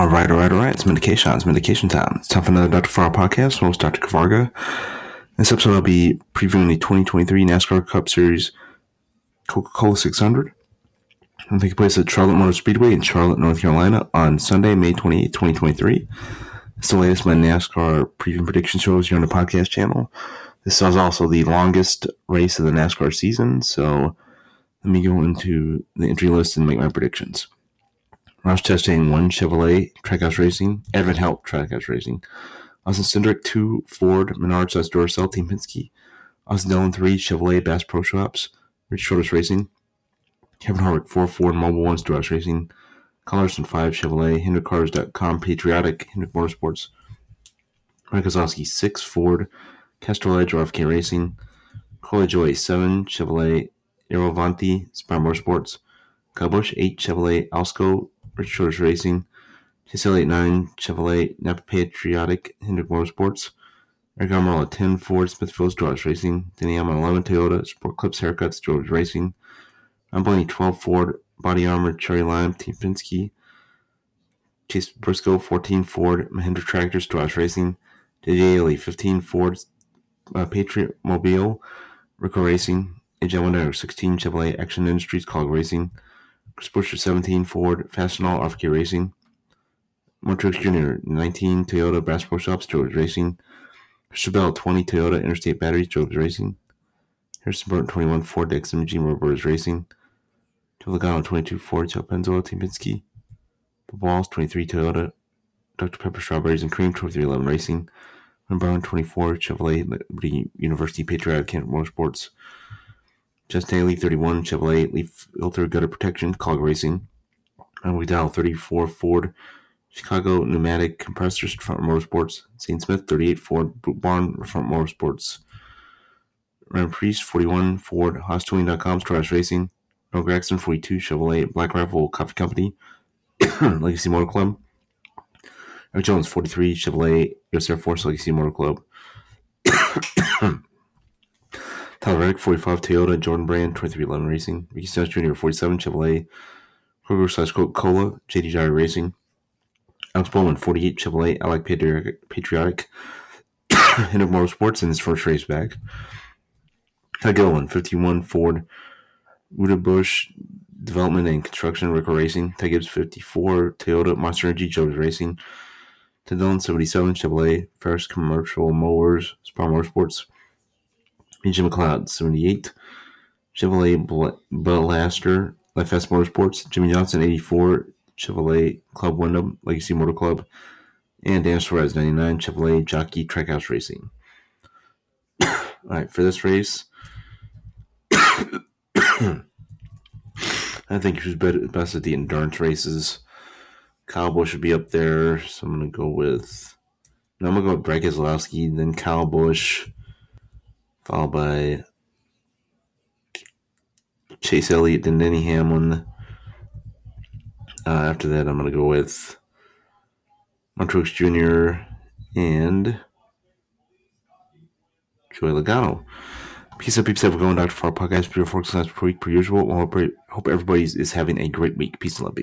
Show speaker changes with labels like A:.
A: All right, all right, all right. It's medication. It's medication time. It's time for another Dr. Farr podcast. My host, Dr. Kavarga. This episode, I'll be previewing the 2023 NASCAR Cup Series Coca-Cola 600. It'll take place at Charlotte Motor Speedway in Charlotte, North Carolina on Sunday, May 28, 2023. It's the latest my NASCAR preview prediction shows here on the podcast channel. This is also the longest race of the NASCAR season, so let me go into the entry list and make my predictions. Ross Chastain 1 Chevrolet Trackhouse Racing, AdventHealth Trackhouse Racing, Austin Cindric 2 Ford Menards S. Duracell Team Penske, Austin Dillon 3 Chevrolet Bass Pro Shops, Richard Childress Racing, Kevin Harvick 4 Ford Mobile 1 Stewart Racing, Kyle Larson 5 Chevrolet, HendrickCars.com Patriotic, Hendrick Motorsports, Mike Keselowski 6 Ford, Castrol Edge RFK Racing, Cole Joy 7 Chevrolet, Aerovanti Spire Motorsports, Kyle Busch 8 Chevrolet Alsco Richard Childress Racing, TCL 89 Chevrolet Napa Patriotic Hendrick Motorsports, Aric Almirola 10 Ford Smithfield Stewart Racing, Denny Hamlin 11 Toyota Sport Clips Haircuts George Racing, Ryan Blaney 12 Ford Body Armor Cherry Lime Team Penske, Chase Briscoe 14 Ford Mahindra Tractors, Stewart Racing, JJ Yeley 15 Ford uh, Patriot Mobile Rico Racing, AJ Wonder 16 Chevrolet Action Industries Cog Racing, Buescher 17 Ford Fastenal RFK Racing, Martin Truex Jr. 19 Toyota Bass Pro Shops George Racing, Bell 20 Toyota Interstate Batteries George Racing, Harrison Burton 21 Ford XMG Motors Racing, Joe Logano 22 Ford Joe Penzo Team Penske, Bubba Wallace 23 Toyota Dr. Pepper Strawberries and Cream 23XI Racing, Brown 24 Chevrolet Liberty University Patriotic Kent Motorsports, Justin Leaf 31 Chevrolet Leaf Filter Gutter Protection Cog Racing, we dial 34 Ford Chicago Pneumatic Compressors Front Motorsports, St. Smith 38 Ford Boot Barn Front Motorsports, Ryan Preece 41 Ford HaasTooling.com Strash Racing, Noah Gragson 42 Chevrolet Black Rifle Coffee Company, Legacy Motor Club, Erik Jones 43 Chevrolet US Air Force Legacy Motor Club. Reddick, 45 Toyota, Jordan Brand, 23XI Racing, Ricky Stenhouse Jr., 47 Chevrolet, Kroger slash Coca Cola, JD Jari Racing, Alex Bowman, 48 Chevrolet, Ally Patriotic, Hendrick Motorsports in his first race back. Ty Gilliland, 51 Ford, Ruda Bush Development and Construction, Rico Racing, Ty Gibbs, 54 Toyota, Monster Energy, Joe's Racing, Ty Dillon, 77 Chevrolet, Ferris Commercial Mowers, Spire Motorsports, BJ McLeod, 78. Chevrolet Blaster, FS Motorsports. Jimmie Johnson, 84. Chevrolet Club Wyndham, Legacy Motor Club. And Dan Suarez, 99. Chevrolet Jockey Trackhouse Racing. All right, for this race, I think who's best at the endurance races. Cowboy should be up there, so I'm going to go with. No, I'm going to go with Brad Keselowski, then Kyle Busch followed by Chase Elliott and Denny Hamlin. Uh, after that, I'm going to go with Martin Truex Jr. and Joey Logano. Peace out, peeps. Have a going, Dr. Farr podcast. Beautiful, per week, per usual. Hope, hope everybody is having a great week. Peace and love.